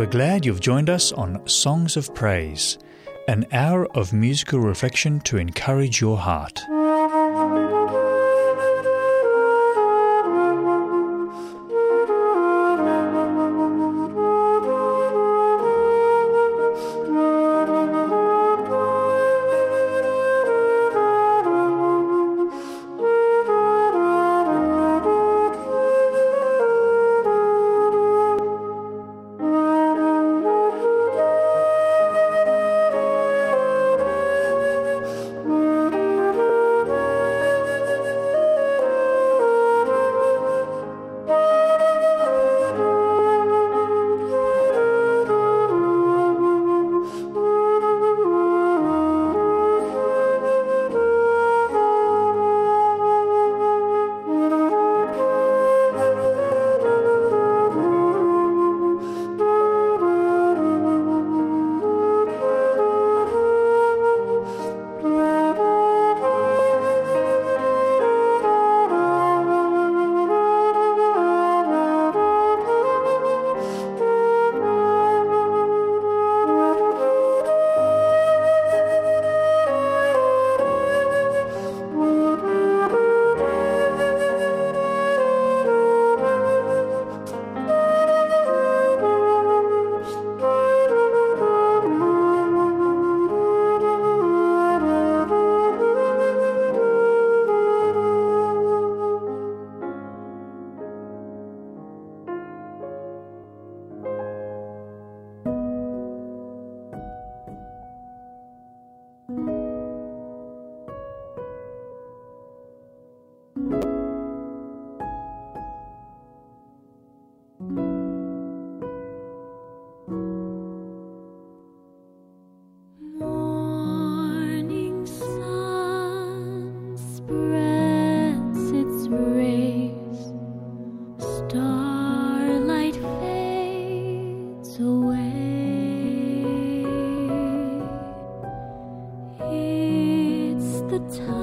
We're glad you've joined us on Songs of Praise, an hour of musical reflection to encourage your heart. 자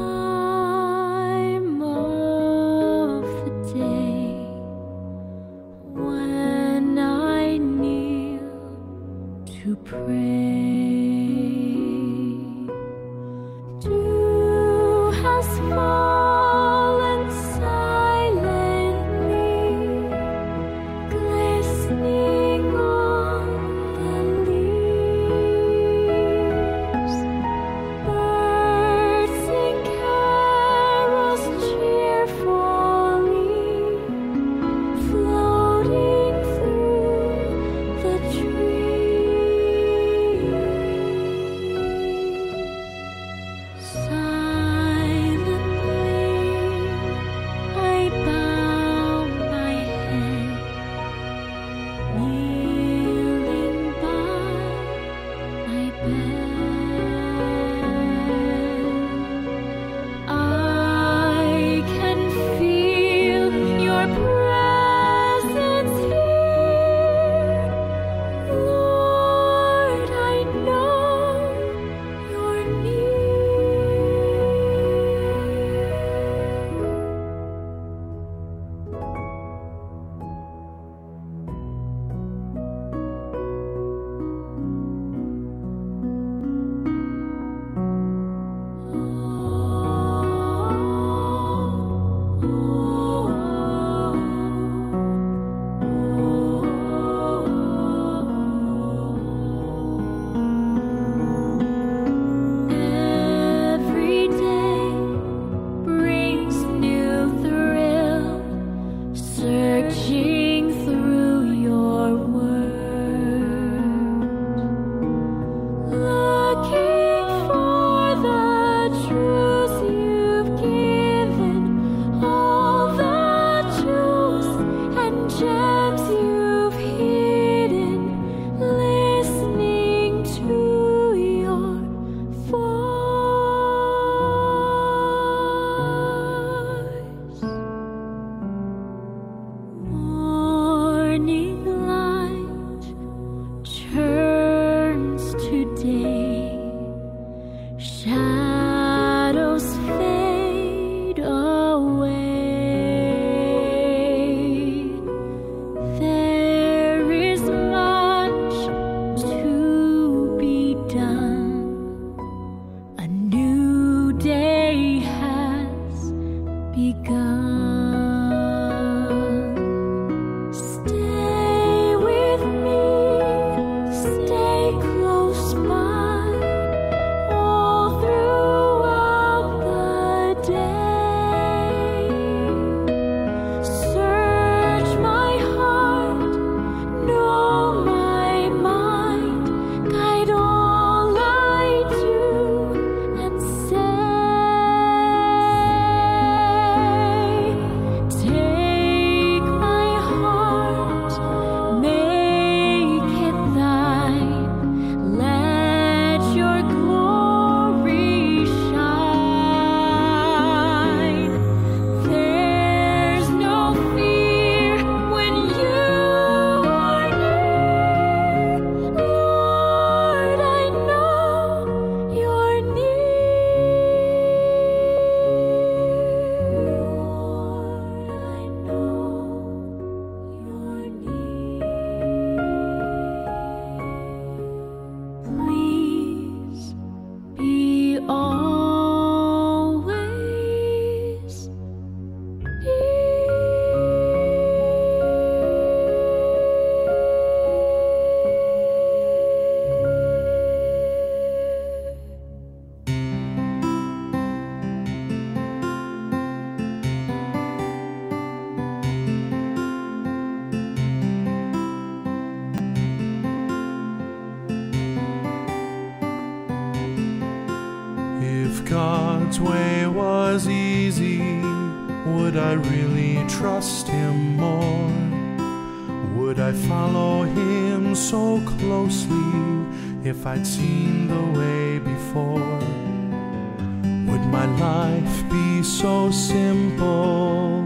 life be so simple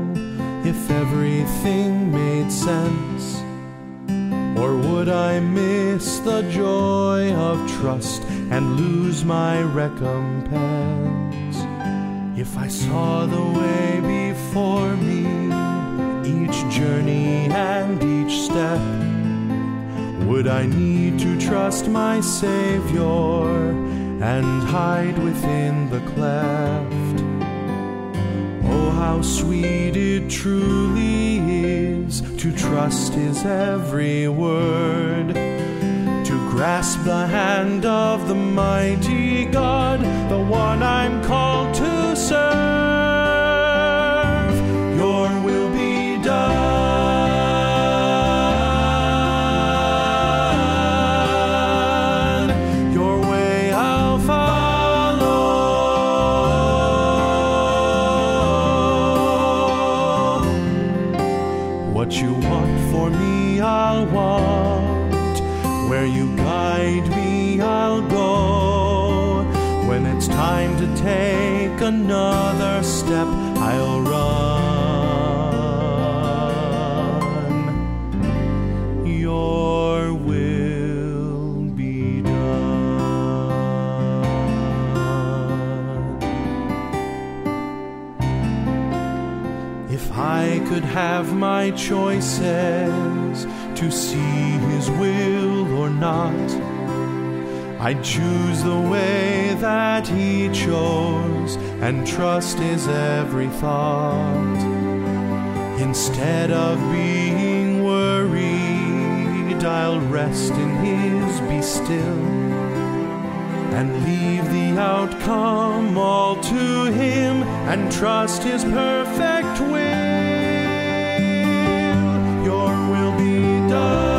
if everything made sense? Or would I miss the joy of trust and lose my recompense. If I saw the way before me, each journey and each step, would I need to trust my Savior and hide within the cleft? Oh, how sweet it truly is to trust His every word to grasp the hand of the mighty God, the one I'm called to serve. Another step, I'll run. Your will be done. If I could have my choices to see His will or not, I'd choose the way that He chose and trust His every thought. Instead of being worried, I'll rest in His be still and leave the outcome all to Him and trust His perfect will. Your will be done.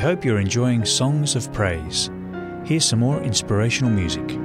We hope you're enjoying Songs of Praise. Here's some more inspirational music.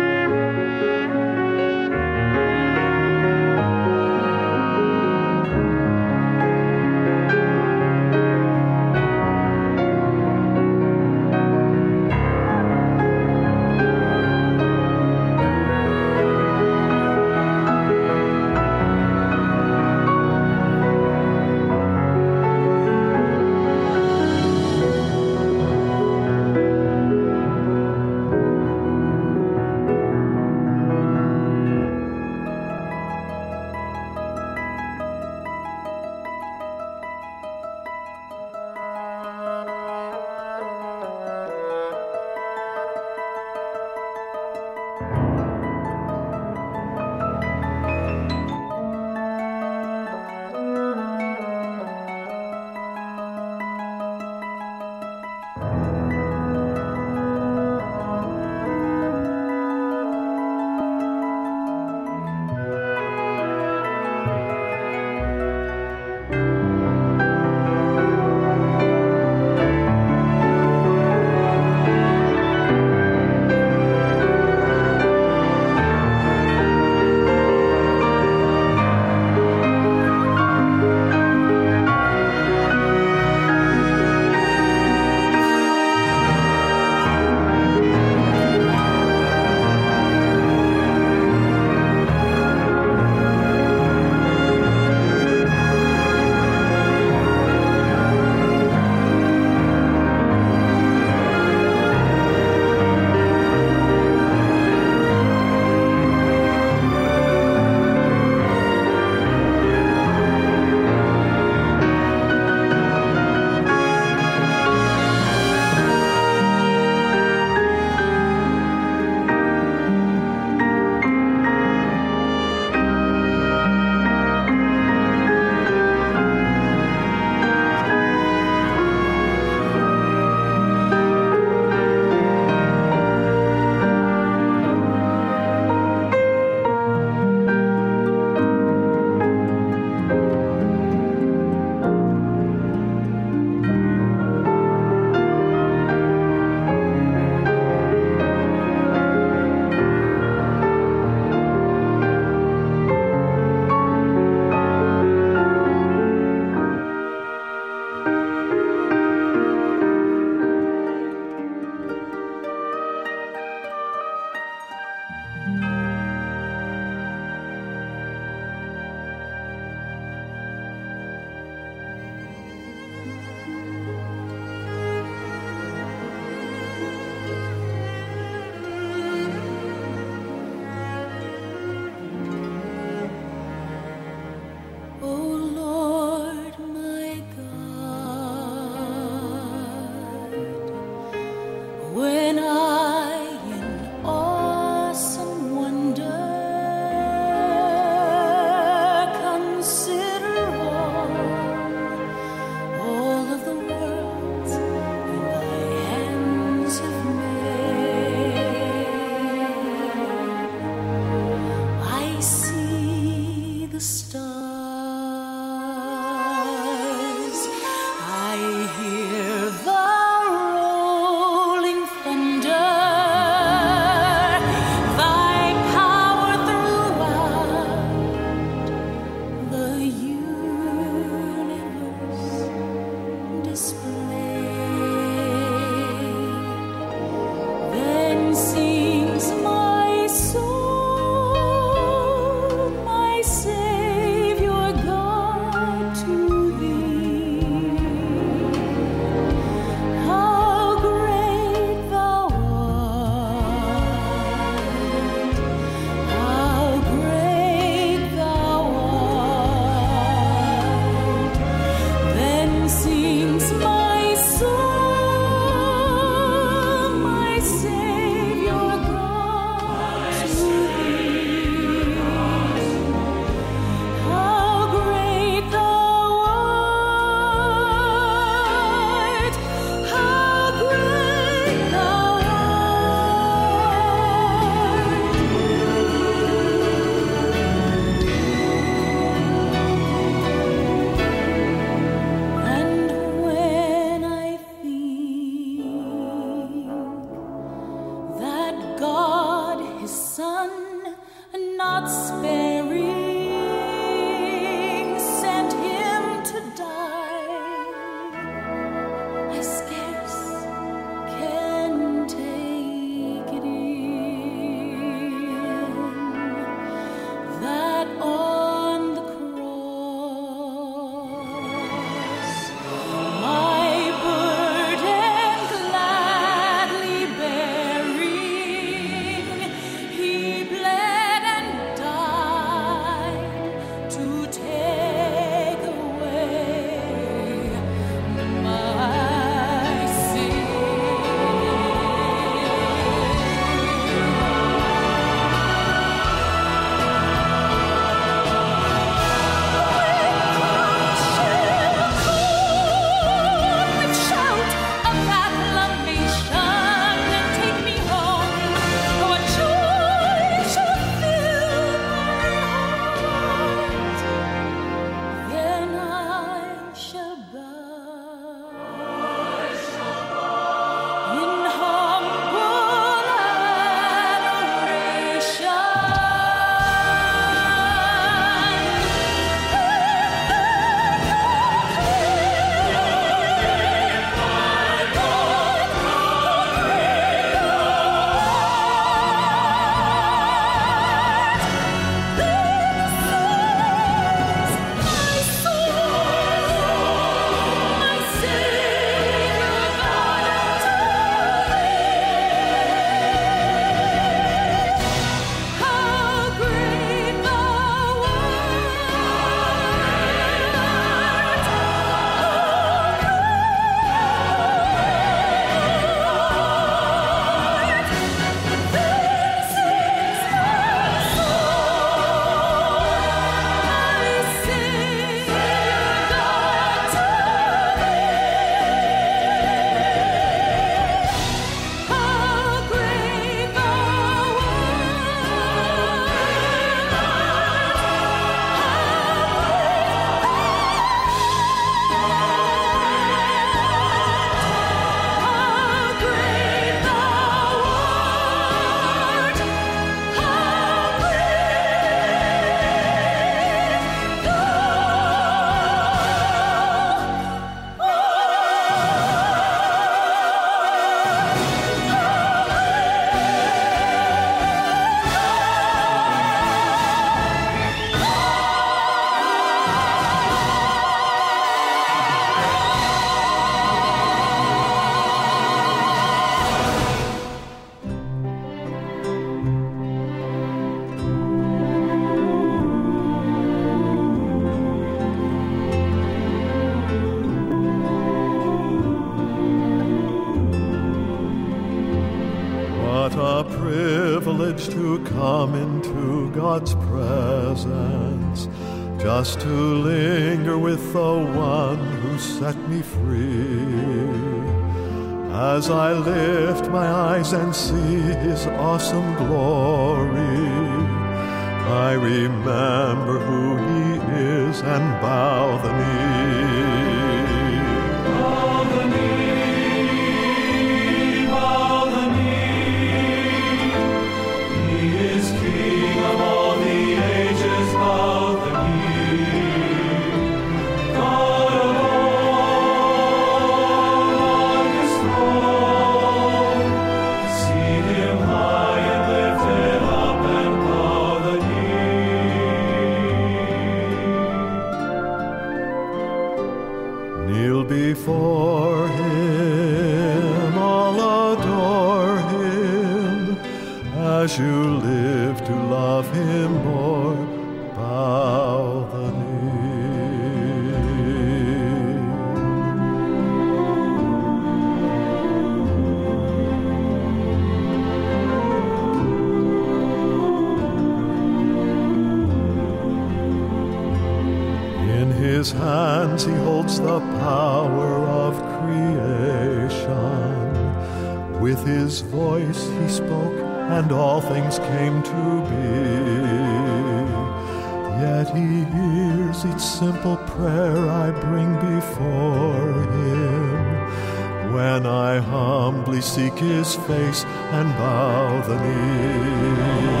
Simple prayer I bring before him. When I humbly seek his face and bow the knee.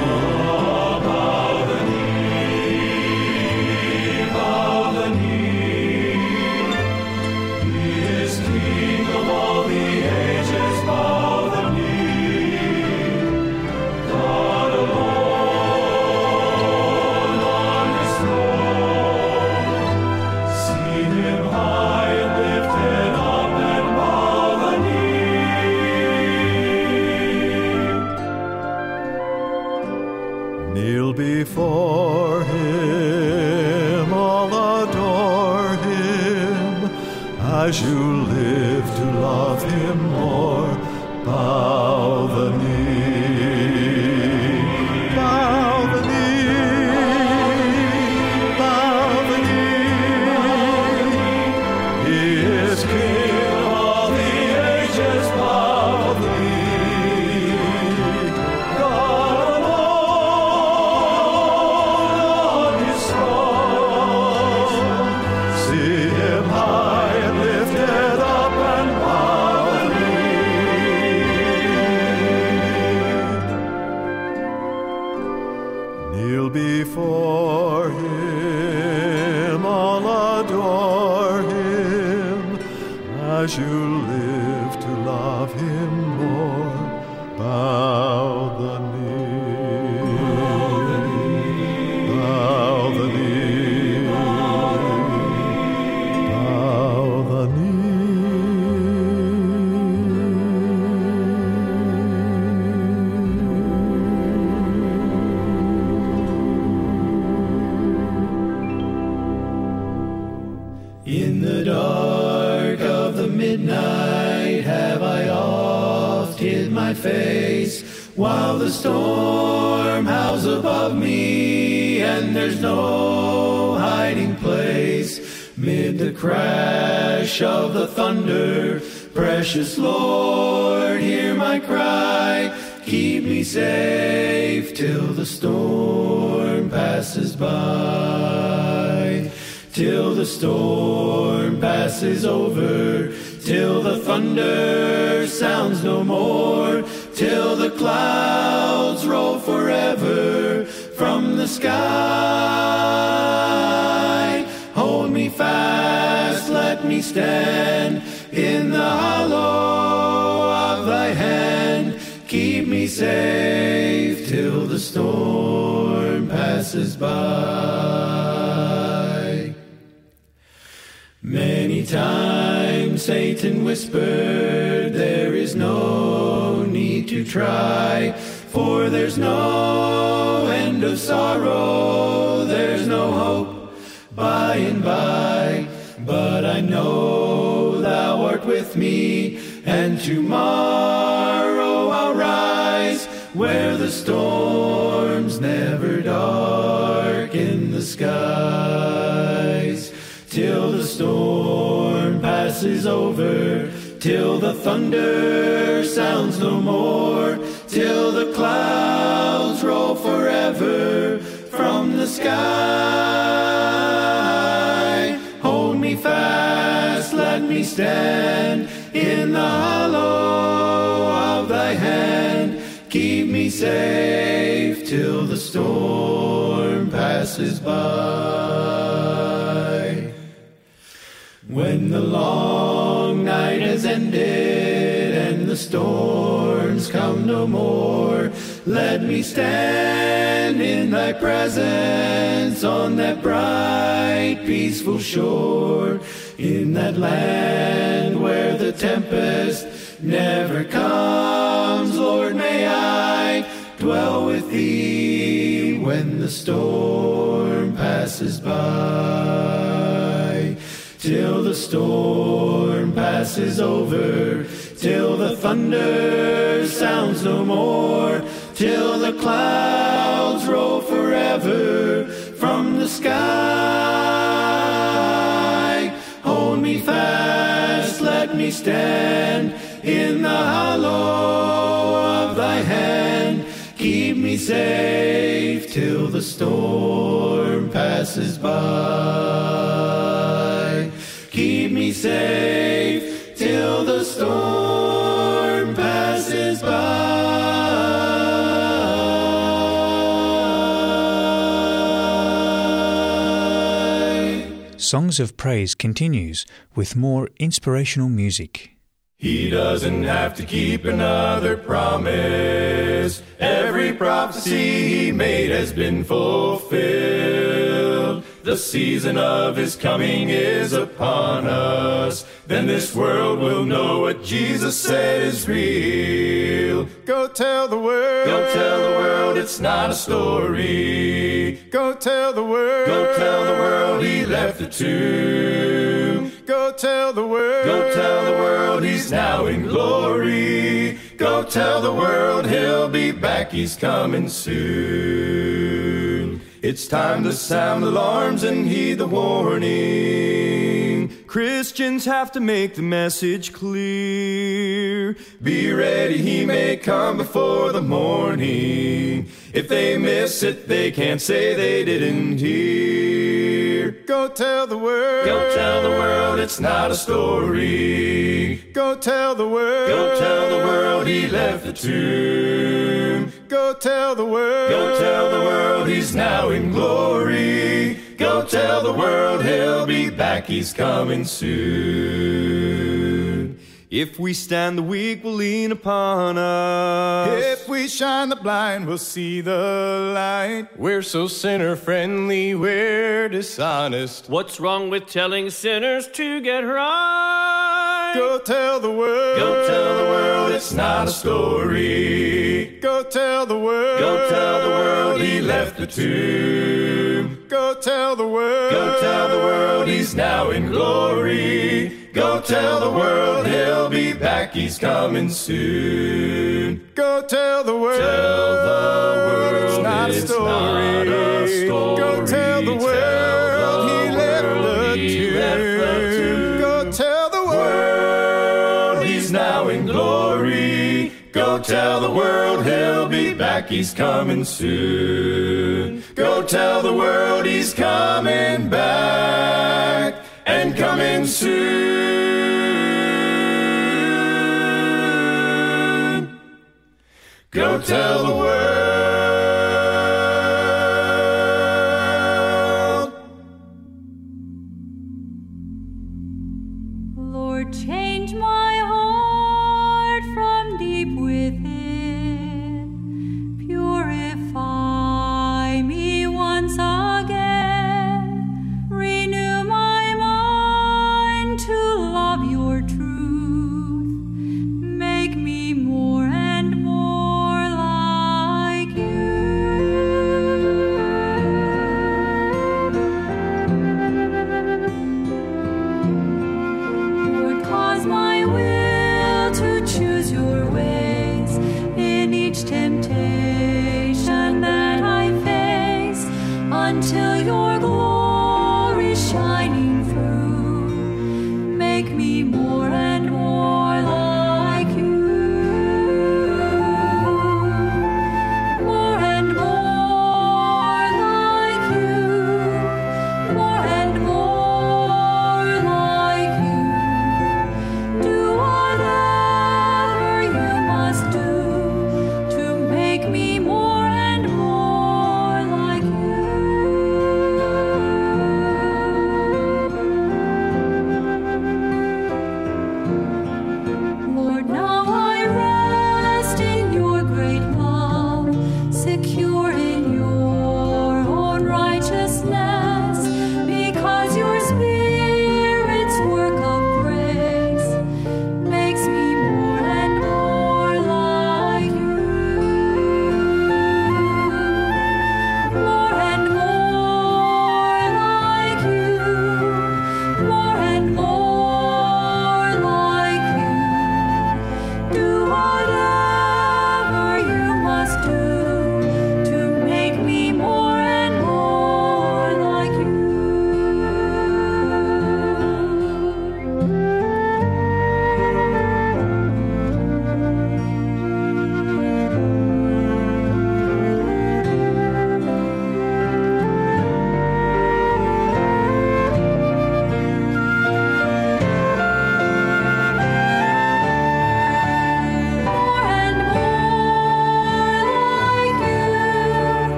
before adore Him as you precious lord hear my cry. Keep me safe till the storm passes by. Till the storm passes over, till the thunder sounds no more, till the clouds roll forever from the sky. Hold me fast, let me stand try, for there's no end of sorrow, there's no hope by and by. But I know thou art with me, and tomorrow I'll rise where the storms never darken the skies till the storm passes over, till the thunder stand in the hollow of thy hand. Keep me safe till the storm passes by. When the long night has ended and the storms come no more, let me stand in thy presence on that bright, peaceful shore, in that land where the tempest never comes. Lord, may I dwell with thee when the storm passes by till the storm passes over, till the thunder sounds no more, till the clouds roll forever from the sky. Fast, let me stand in the hollow of thy hand. Keep me safe till the storm passes by. Keep me safe till the storm Songs of Praise continues with more inspirational music. He doesn't have to keep another promise. Every prophecy he made has been fulfilled. The season of his coming is upon us. Then this world will know what Jesus said is real. Go tell the world. Go tell the world it's not a story. Go tell the world. Go tell the world he left the tomb. Go tell the world. Go tell the world he's now in glory. Go tell the world he'll be back, he's coming soon. It's time to sound alarms and heed the warning. Christians have to make the message clear. Be ready, he may come before the morning. If they miss it, they can't say they didn't hear. Go tell the world. Go tell the world it's not a story. Go tell the world. Go tell the world he left the tomb. Go tell the world. Go tell the world he's now in glory. Go tell the world he'll be back, he's coming soon. If we stand, the weak will lean upon us. If we shine the blind, we'll see the light. We're so sinner friendly, we're dishonest. What's wrong with telling sinners to get right? Go tell the world. Go tell the world it's not a story. Go tell the world. Go tell the world he left the tomb. Go tell the world. Go tell the world he's now in glory. Go tell the world he'll be back, he's coming soon. Go tell the world. Tell the world it's not a story. not a story. Go tell the Tell world the he left world the he left the tomb. Go tell the world he's now in glory. Go tell the world he'll be back, he's coming soon. Go tell the world he's coming back and coming soon. Go tell the world.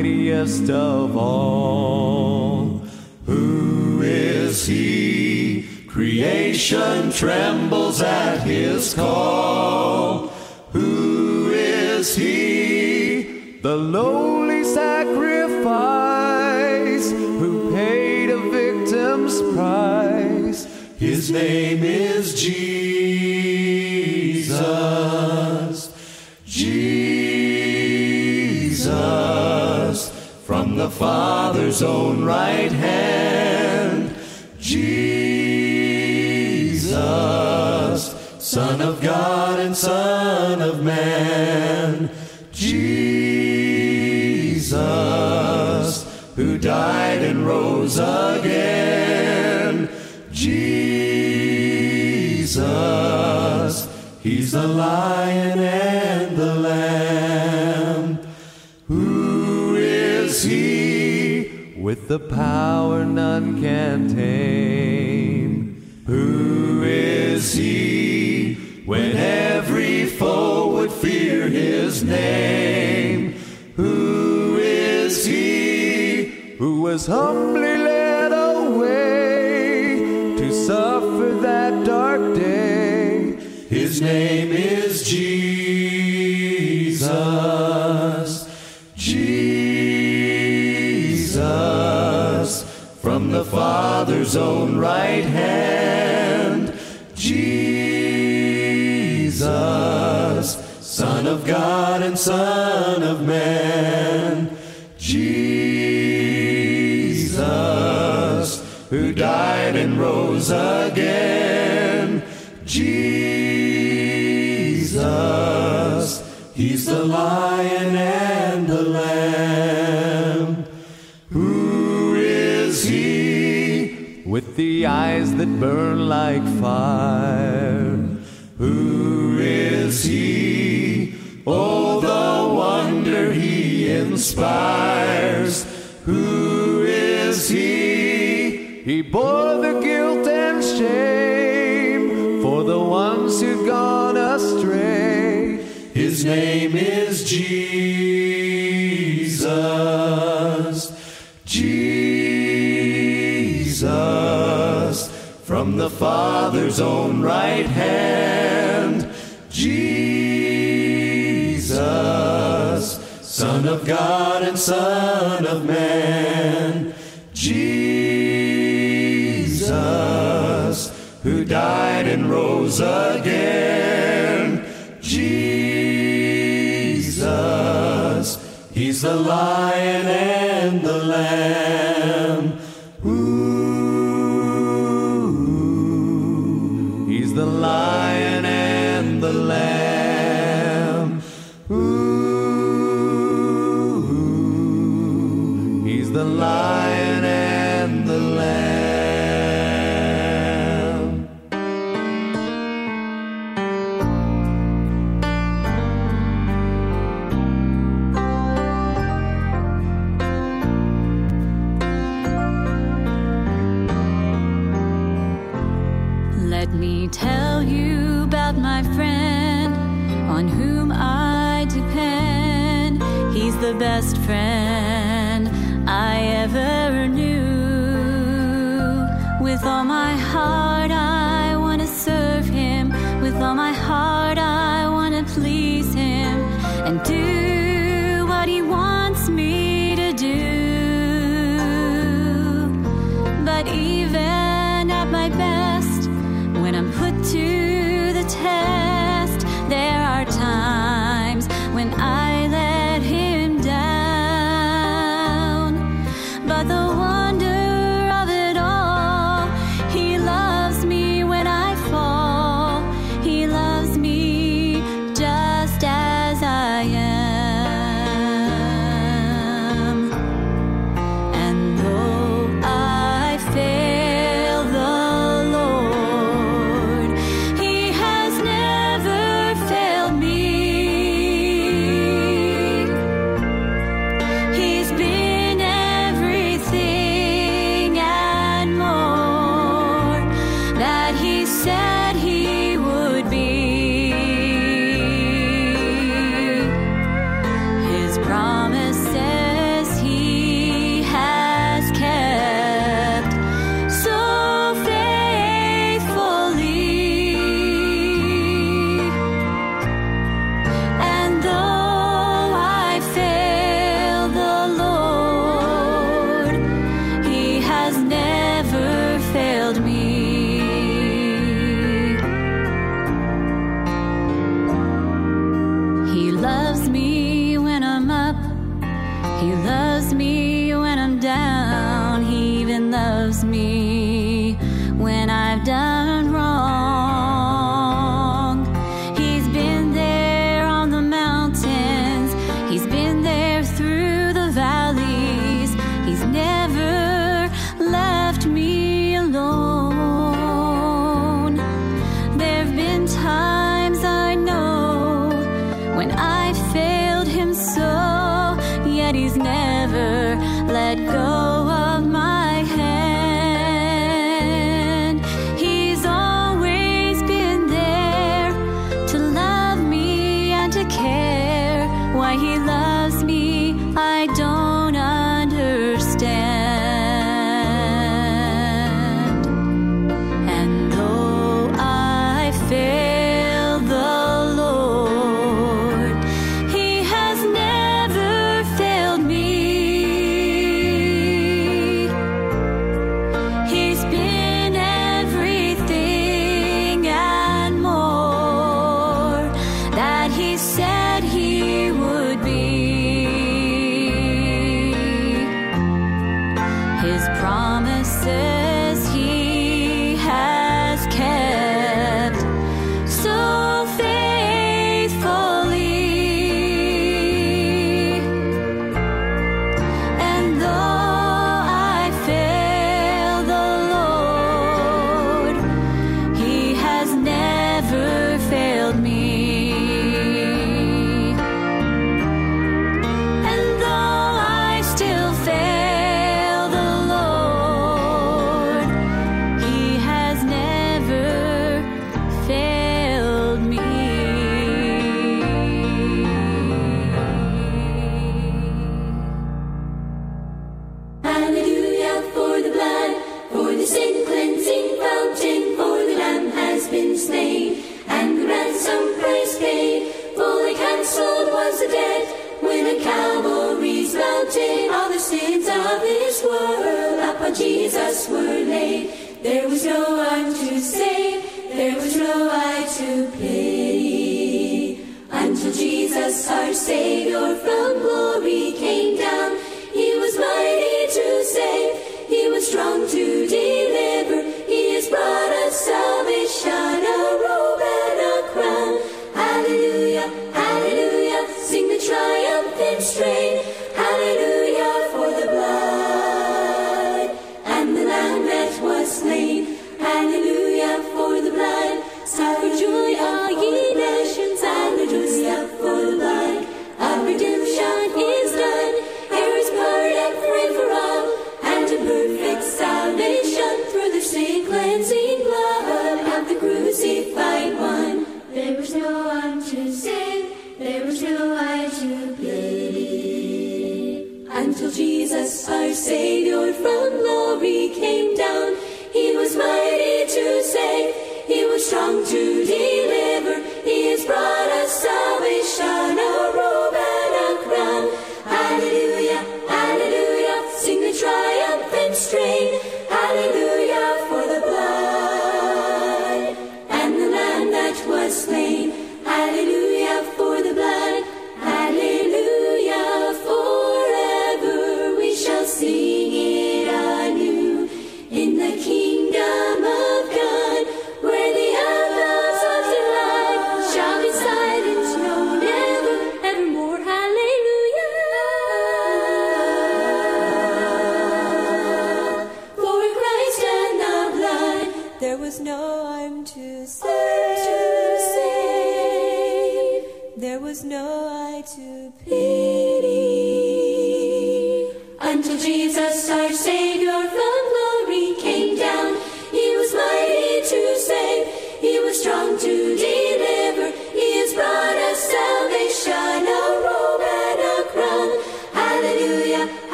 Mightiest of all? Who is he? Creation trembles at his call. Who is he? The lowly sacrifice who paid a victim's price. His name is Jesus. The Father's own right hand. Jesus. Son of God and Son of Man. Jesus. Who died and rose again. Jesus. He's the lion and the power none can tame. Who is he? When every foe would fear his name. Who is he? Who was humbly led away to suffer that dark day. His name is Father's own right hand. Jesus. Son of God and Son of Man. Jesus. Who died and rose again. Jesus. He's the lion eyes that burn like fire. Who is he? Oh, the wonder he inspires. Who is he? He bore the guilt and shame for the ones who'd gone astray. His name is Jesus. The Father's own right hand. Jesus. Son of God and Son of Man. Jesus. Who died and rose again. Jesus. He's the lion and the lamb.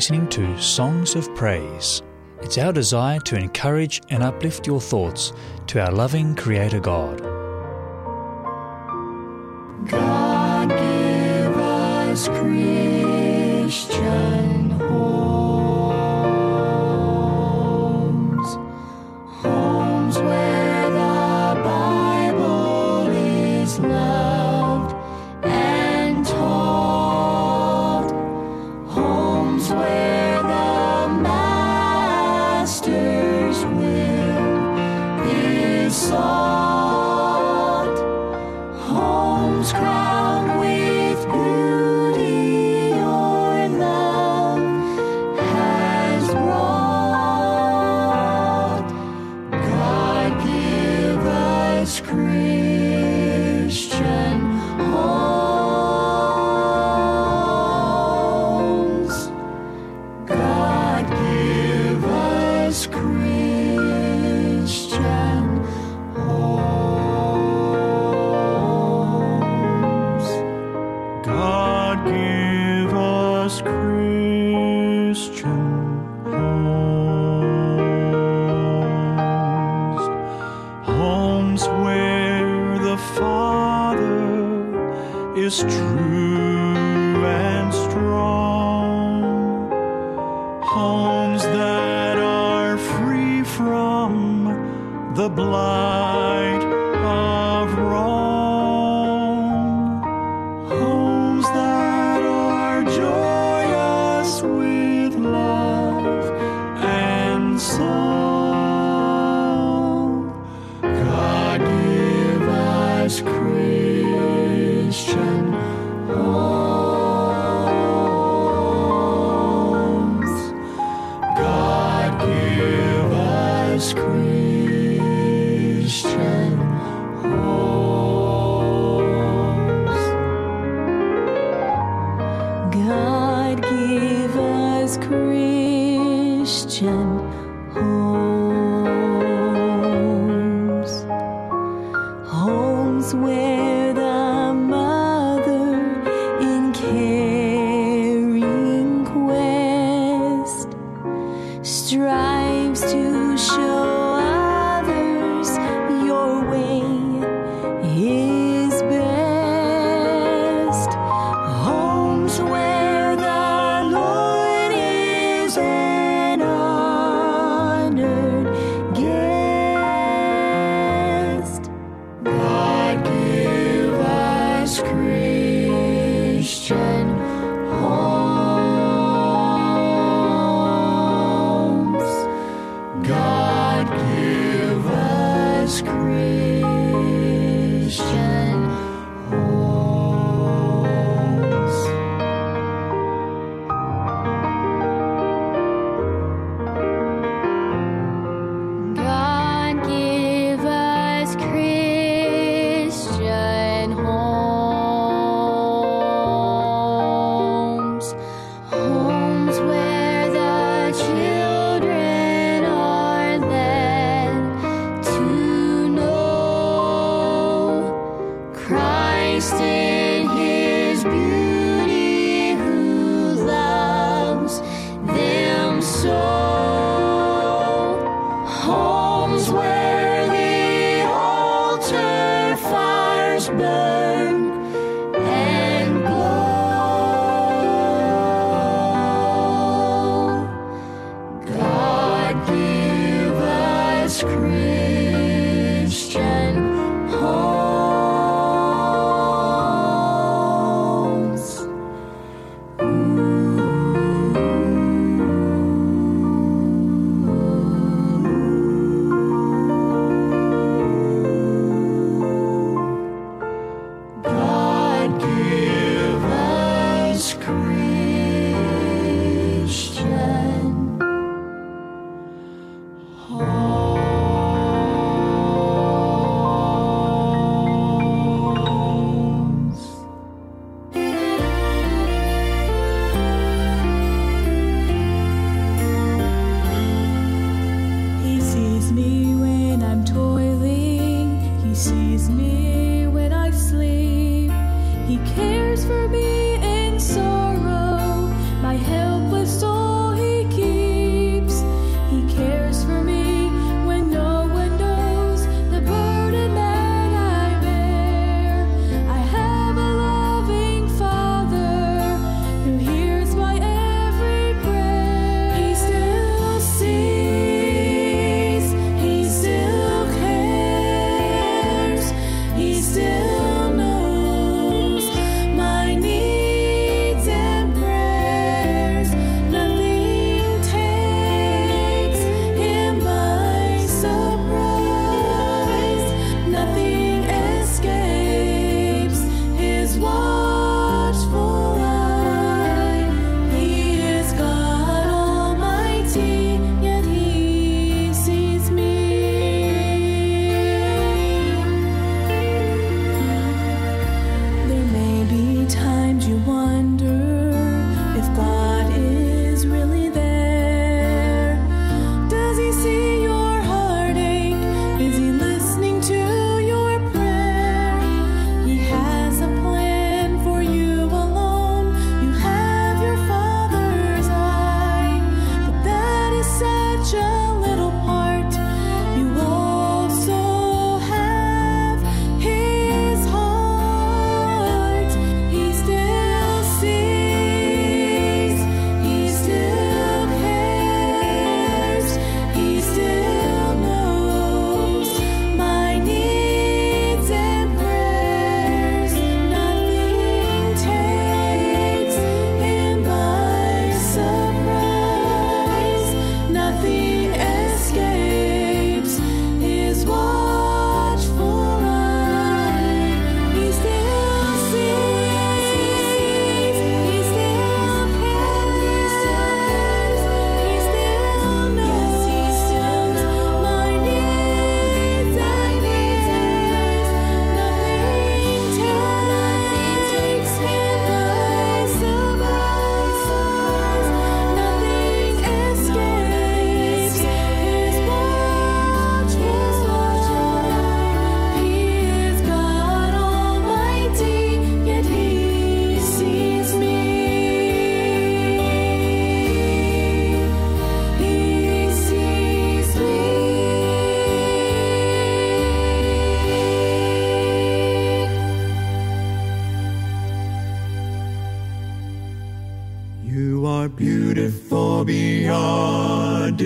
Listening to Songs of Praise. It's our desire to encourage and uplift your thoughts to our loving Creator God.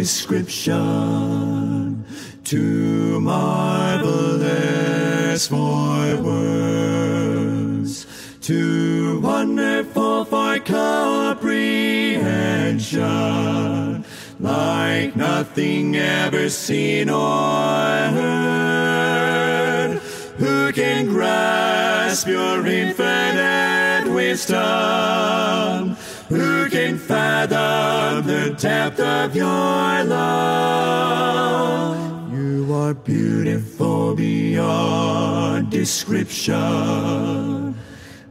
Description, too marvelous for words, too wonderful for comprehension, like nothing ever seen or heard. Who can grasp your infinite wisdom? Who can fathom depth of your love? You are beautiful beyond description.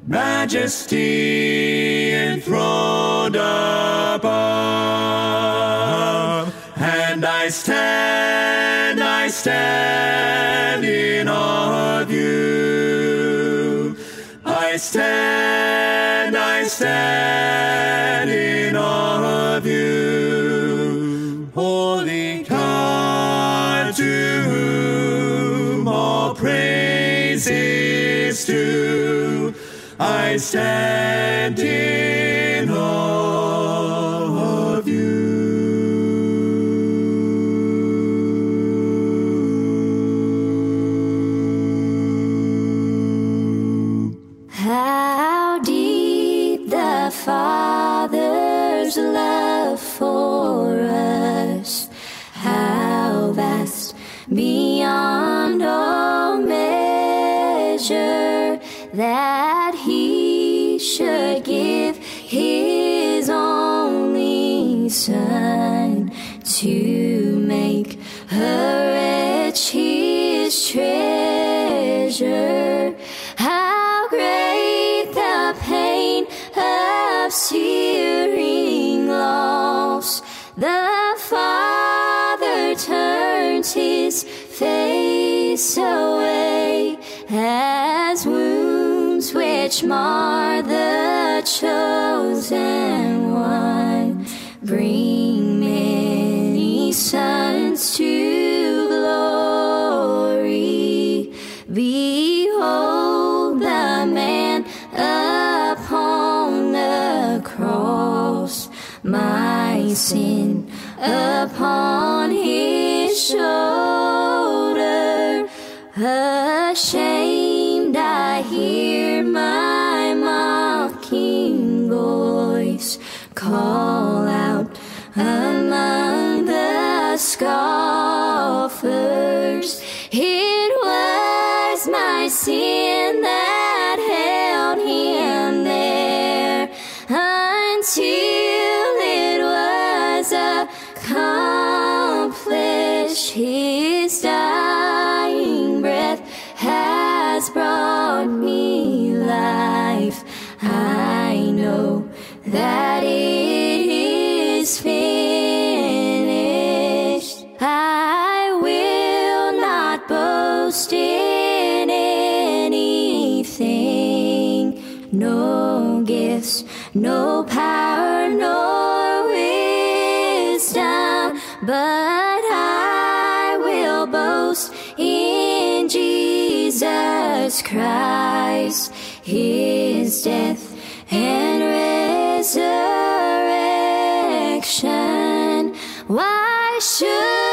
Majesty enthroned above. And I stand, I stand in awe of you. I stand, I stand in awe I stand in awe of you. How deep the Father's love for us, how vast beyond all measure that should give His only Son to make her rich His treasure. How great the pain of searing loss. The Father turns his face away as wounds which mar chosen one bring many sons to glory. Behold the man upon the cross, my sin upon his shoulder. Scoffers. It was my sin that held him there until it was accomplished. His dying breath has brought me life. I know that it is finished. No gifts, no power, no wisdom, but I will boast in Jesus Christ, His death and resurrection. Why should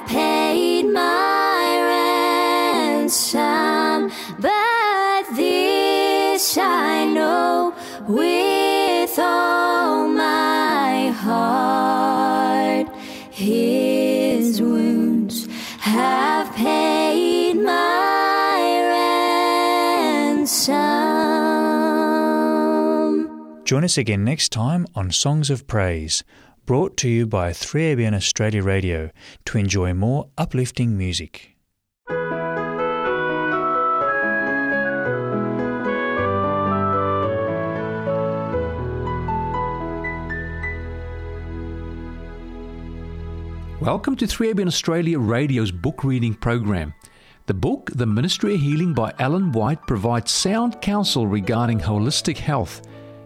Join us again next time on Songs of Praise, brought to you by 3ABN Australia Radio to enjoy more uplifting music. Welcome to 3ABN Australia Radio's book reading program. The book, The Ministry of Healing by Ellen White, provides sound counsel regarding holistic health.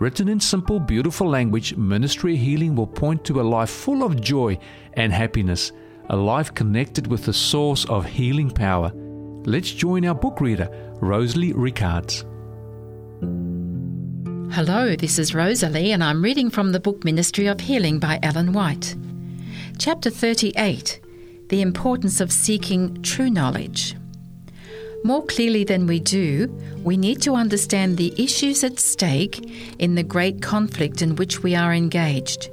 Written in simple, beautiful language, Ministry Healing will point to a life full of joy and happiness, a life connected with the source of healing power. Let's join our book reader, Rosalie Ricards. Hello, this is Rosalie, and I'm reading from the book Ministry of Healing by Ellen White. Chapter 38 the importance of seeking true knowledge. More clearly than we do, we need to understand the issues at stake in the great conflict in which we are engaged.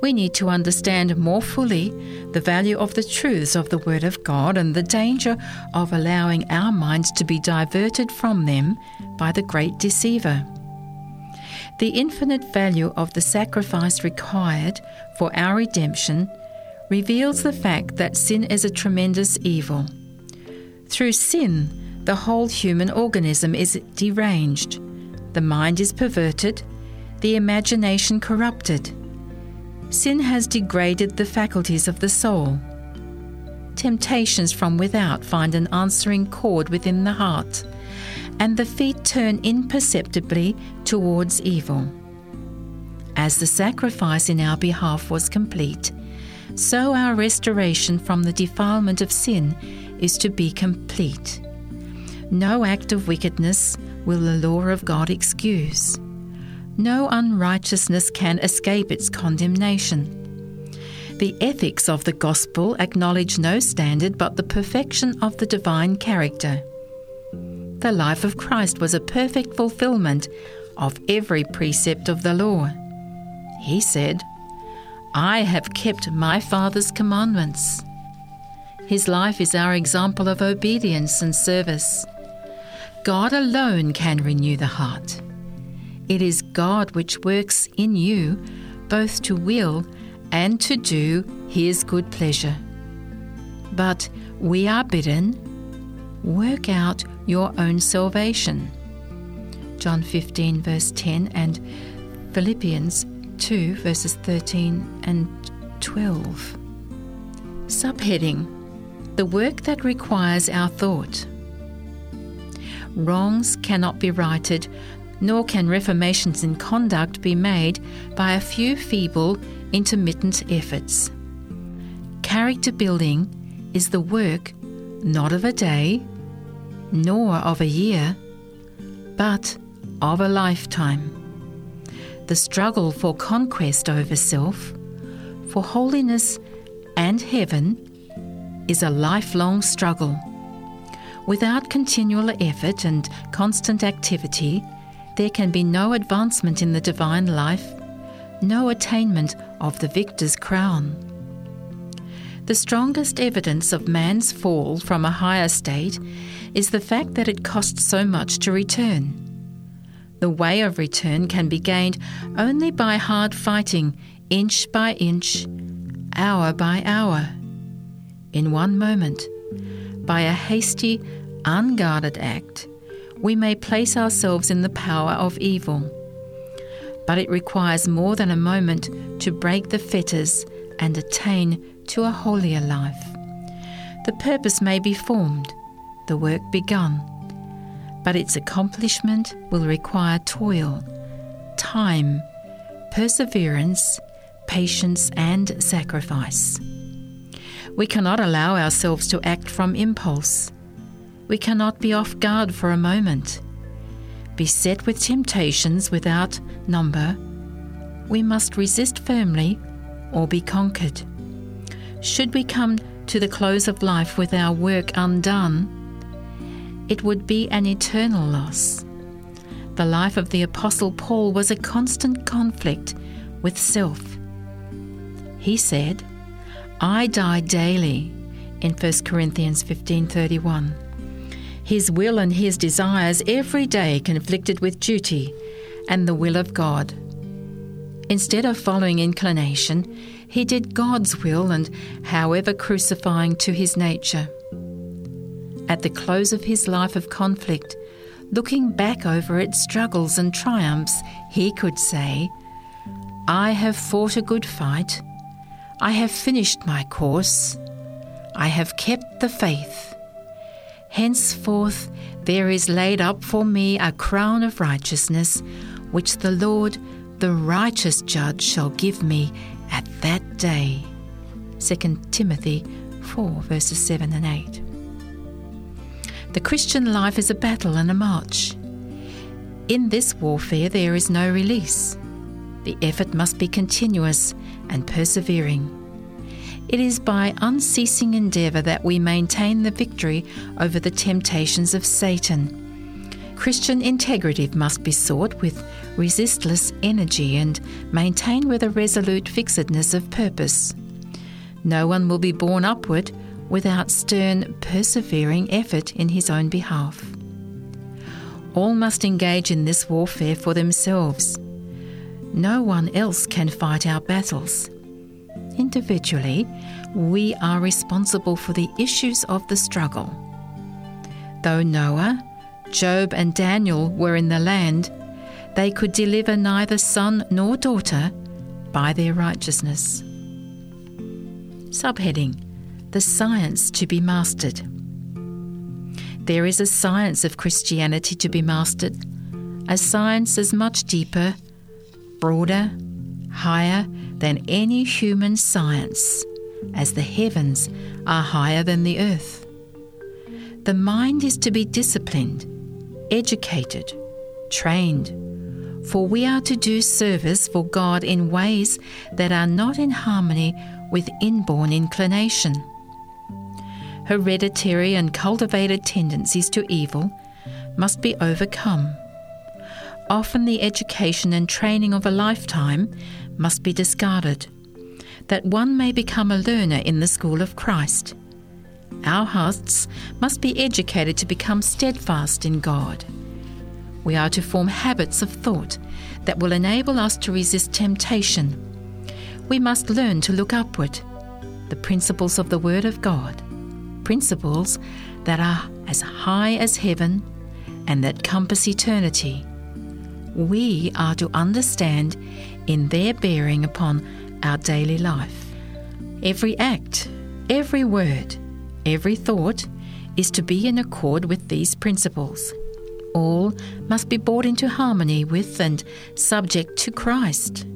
We need to understand more fully the value of the truths of the Word of God and the danger of allowing our minds to be diverted from them by the great deceiver. The infinite value of the sacrifice required for our redemption reveals the fact that sin is a tremendous evil. Through sin, the whole human organism is deranged, the mind is perverted, the imagination corrupted. Sin has degraded the faculties of the soul. Temptations from without find an answering chord within the heart, and the feet turn imperceptibly towards evil. As the sacrifice in our behalf was complete, so our restoration from the defilement of sin is to be complete. No act of wickedness will the law of God excuse. No unrighteousness can escape its condemnation. The ethics of the gospel acknowledge no standard but the perfection of the divine character. The life of Christ was a perfect fulfillment of every precept of the law. He said, I have kept my Father's commandments. His life is our example of obedience and service. God alone can renew the heart. It is God which works in you both to will and to do His good pleasure. But we are bidden, work out your own salvation. John 15, verse 10, and Philippians 2, verses 13 and 12. Subheading The work that requires our thought. Wrongs cannot be righted, nor can reformations in conduct be made by a few feeble, intermittent efforts. Character building is the work not of a day, nor of a year, but of a lifetime the struggle for conquest over self, for holiness and heaven, is a lifelong struggle. Without continual effort and constant activity, there can be no advancement in the divine life, no attainment of the victor's crown. The strongest evidence of man's fall from a higher state is the fact that it costs so much to return. The way of return can be gained only by hard fighting, inch by inch, hour by hour. In one moment, by a hasty, unguarded act, we may place ourselves in the power of evil. But it requires more than a moment to break the fetters and attain to a holier life. The purpose may be formed, the work begun but its accomplishment will require toil, time, perseverance, patience, and sacrifice. We cannot allow ourselves to act from impulse. We cannot be off guard for a moment. Beset with temptations without number, we must resist firmly or be conquered. Should we come to the close of life with our work undone, it would be an eternal loss. The life of the Apostle Paul was a constant conflict with self. He said, I die daily in 1 Corinthians 15:31. His will and his desires every day conflicted with duty and the will of God. Instead of following inclination, he did God's will and however crucifying to his nature. At the close of his life of conflict, looking back over its struggles and triumphs, he could say, I have fought a good fight. I have finished my course. I have kept the faith. Henceforth there is laid up for me a crown of righteousness, which the Lord, the righteous judge, shall give me at that day. 2 Timothy 4, verses 7 and 8. The Christian life is a battle and a march. In this warfare, there is no release. The effort must be continuous and persevering. It is by unceasing endeavour that we maintain the victory over the temptations of Satan. Christian integrity must be sought with resistless energy and maintained with a resolute fixedness of purpose. No one will be borne upward without stern, persevering effort in his own behalf. All must engage in this warfare for themselves. No one else can fight our battles. Individually, we are responsible for the issues of the struggle. Though Noah, Job, and Daniel were in the land, they could deliver neither son nor daughter by their righteousness. Subheading The Science to be Mastered. There is a science of Christianity to be mastered, a science as much deeper, broader, higher than any human science, as the heavens are higher than the earth. The mind is to be disciplined, educated, trained, for we are to do service for God in ways that are not in harmony with inborn inclination. Hereditary and cultivated tendencies to evil must be overcome. Often the education and training of a lifetime must be discarded, that one may become a learner in the school of Christ. Our hearts must be educated to become steadfast in God. We are to form habits of thought that will enable us to resist temptation. We must learn to look upward, the principles of the Word of God, principles that are as high as heaven and that compass eternity. We are to understand in their bearing upon our daily life. Every act, every word, every thought is to be in accord with these principles. All must be brought into harmony with and subject to Christ.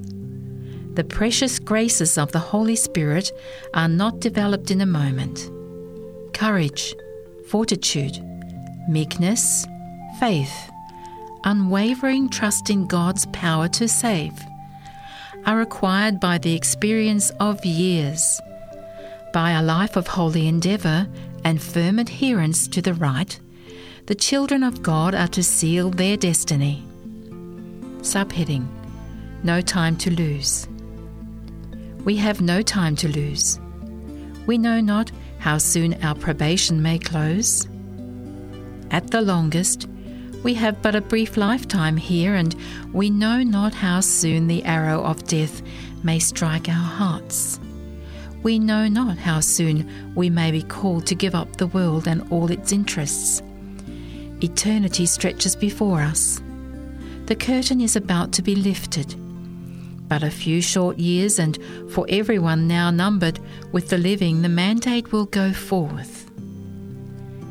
The precious graces of the Holy Spirit are not developed in a moment. Courage, fortitude, meekness, faith, unwavering trust in God's power to save are acquired by the experience of years, by a life of holy endeavour and firm adherence to the right, the children of God are to seal their destiny. Subheading No time to lose. We have no time to lose. We know not how soon our probation may close. At the longest, we have but a brief lifetime here, and we know not how soon the arrow of death may strike our hearts. We know not how soon we may be called to give up the world and all its interests. Eternity stretches before us. The curtain is about to be lifted. But a few short years, and for everyone now numbered with the living, the mandate will go forth.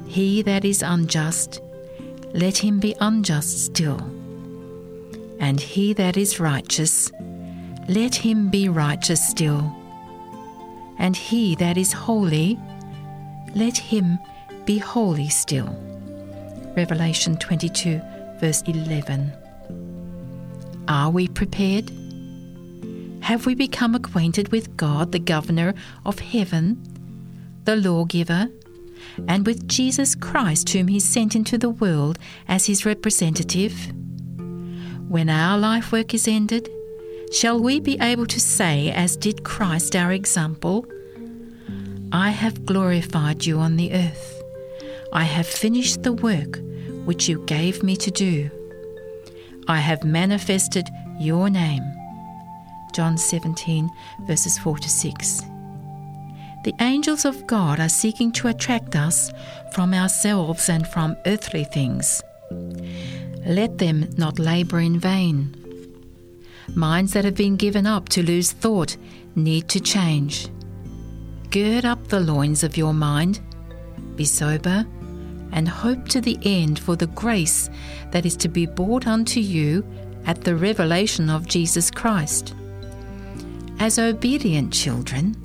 He that is unjust, let him be unjust still. And he that is righteous, let him be righteous still. And he that is holy, let him be holy still. Revelation 22, verse 11. Are we prepared? Have we become acquainted with God, the governor of heaven, the lawgiver, and with Jesus Christ, whom he sent into the world as his representative? When our life work is ended, shall we be able to say, as did Christ our example, I have glorified you on the earth. I have finished the work which you gave me to do. I have manifested your name. John 17, verses 4 to 6. The angels of God are seeking to attract us from ourselves and from earthly things. Let them not labour in vain. Minds that have been given up to lose thought need to change. Gird up the loins of your mind, be sober, and hope to the end for the grace that is to be brought unto you at the revelation of Jesus Christ. As obedient children,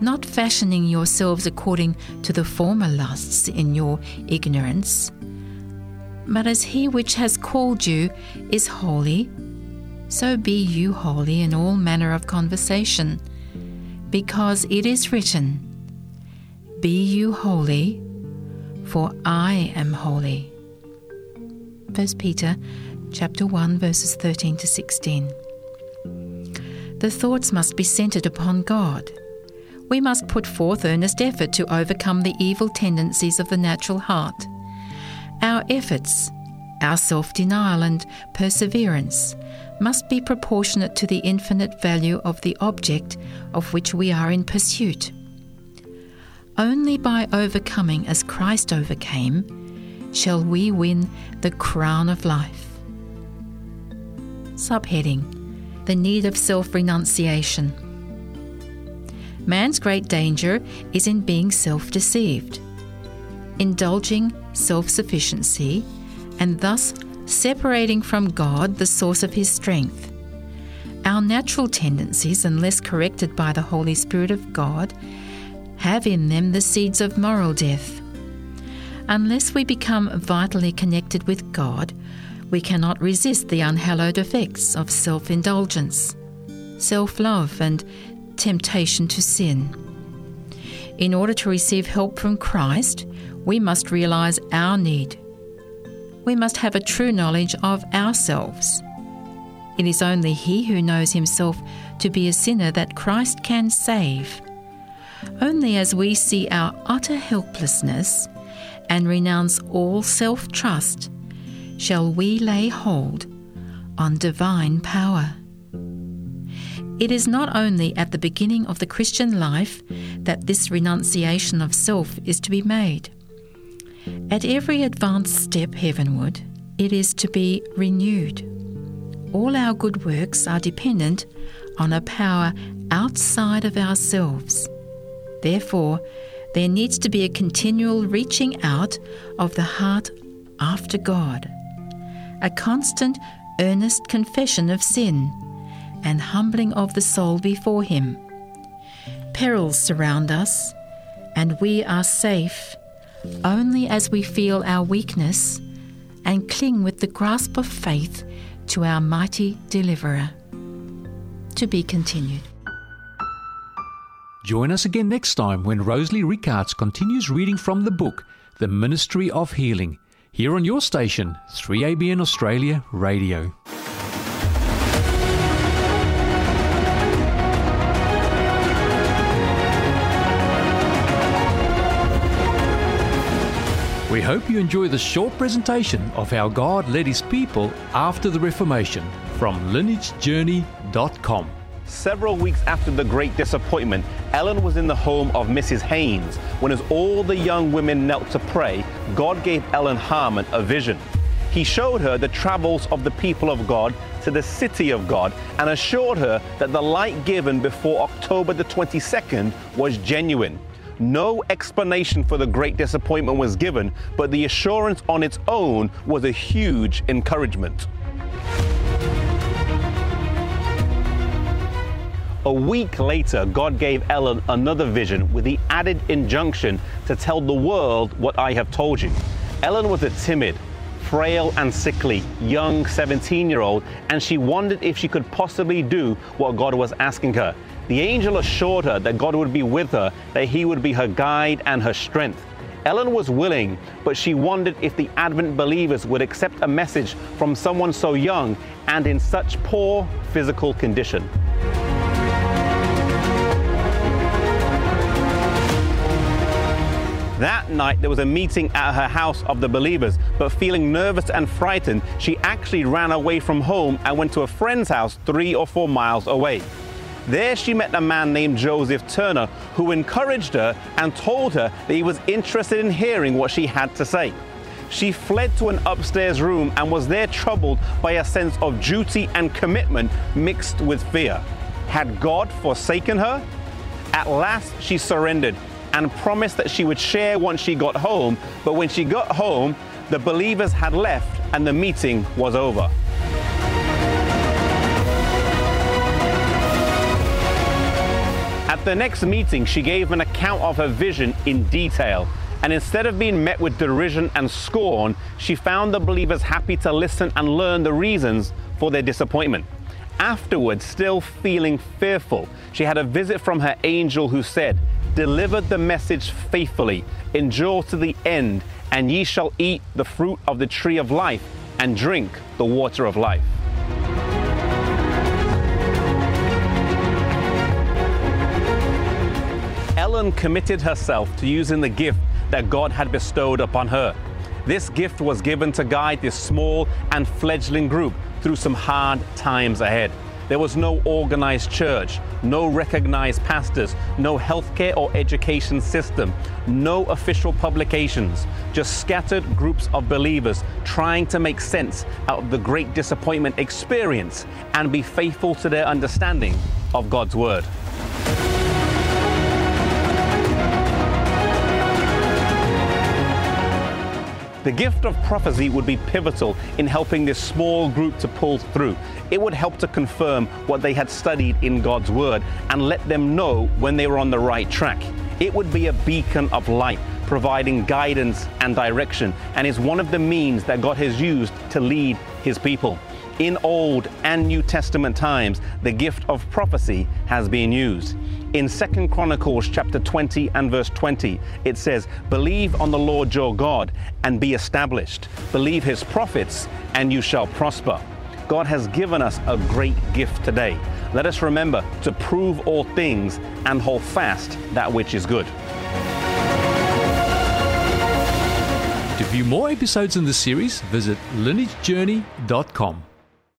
not fashioning yourselves according to the former lusts in your ignorance, but as he which has called you is holy, so be you holy in all manner of conversation, because it is written, Be you holy, for I am holy. 1 Peter chapter 1 verses 13 to 16. The thoughts must be centered upon God. We must put forth earnest effort to overcome the evil tendencies of the natural heart. Our efforts, our self denial and perseverance must be proportionate to the infinite value of the object of which we are in pursuit. Only by overcoming as Christ overcame shall we win the crown of life. Subheading The Need of Self Renunciation. Man's great danger is in being self deceived, indulging self sufficiency, and thus separating from God, the source of his strength. Our natural tendencies, unless corrected by the Holy Spirit of God, have in them the seeds of moral death. Unless we become vitally connected with God, we cannot resist the unhallowed effects of self indulgence, self love, and temptation to sin. In order to receive help from Christ, we must realize our need. We must have a true knowledge of ourselves. It is only he who knows himself to be a sinner that Christ can save. Only as we see our utter helplessness and renounce all self trust shall we lay hold on divine power. It is not only at the beginning of the Christian life that this renunciation of self is to be made. At every advanced step heavenward, it is to be renewed. All our good works are dependent on a power outside of ourselves. Therefore, there needs to be a continual reaching out of the heart after God, a constant, earnest confession of sin, and humbling of the soul before Him. Perils surround us, and we are safe only as we feel our weakness and cling with the grasp of faith to our mighty deliverer. To be continued. Join us again next time when Rosalie Rickards continues reading from the book The Ministry of Healing here on your station 3ABN Australia Radio. We hope you enjoy the short presentation of how God led his people after the Reformation from lineagejourney.com. Several weeks after the Great Disappointment, Ellen was in the home of Mrs. Haines when, as all the young women knelt to pray, God gave Ellen Harmon a vision. He showed her the travels of the people of God to the city of God and assured her that the light given before October the 22nd was genuine. No explanation for the great disappointment was given, but the assurance on its own was a huge encouragement. A week later, God gave Ellen another vision with the added injunction to tell the world what I have told you. Ellen was a timid, frail and sickly, young 17 year old, and she wondered if she could possibly do what God was asking her. The angel assured her that God would be with her, that he would be her guide and her strength. Ellen was willing, but she wondered if the Advent believers would accept a message from someone so young and in such poor physical condition. That night, there was a meeting at her house of the believers, but feeling nervous and frightened, she actually ran away from home and went to a friend's house three or four miles away. There, she met a man named Joseph Turner who encouraged her and told her that he was interested in hearing what she had to say. She fled to an upstairs room and was there troubled by a sense of duty and commitment mixed with fear. Had God forsaken her? At last, she surrendered and promised that she would share once she got home. But when she got home, the believers had left and the meeting was over. The next meeting, she gave an account of her vision in detail. And instead of being met with derision and scorn, she found the believers happy to listen and learn the reasons for their disappointment. Afterwards, still feeling fearful, she had a visit from her angel who said, Deliver the message faithfully, endure to the end, and ye shall eat the fruit of the tree of life and drink the water of life. Ellen committed herself to using the gift that God had bestowed upon her. This gift was given to guide this small and fledgling group through some hard times ahead. There was no organized church, no recognized pastors, no healthcare or education system, no official publications, just scattered groups of believers trying to make sense out of the great disappointment experience and be faithful to their understanding of God's Word. The gift of prophecy would be pivotal in helping this small group to pull through. It would help to confirm what they had studied in God's Word and let them know when they were on the right track. It would be a beacon of light, providing guidance and direction, and is one of the means that God has used to lead His people. In Old and New Testament times, the gift of prophecy has been used. In 2 Chronicles chapter 20 and verse 20, it says, Believe on the Lord your God and be established. Believe his prophets and you shall prosper. God has given us a great gift today. Let us remember to prove all things and hold fast that which is good. To view more episodes in this series, visit lineagejourney.com.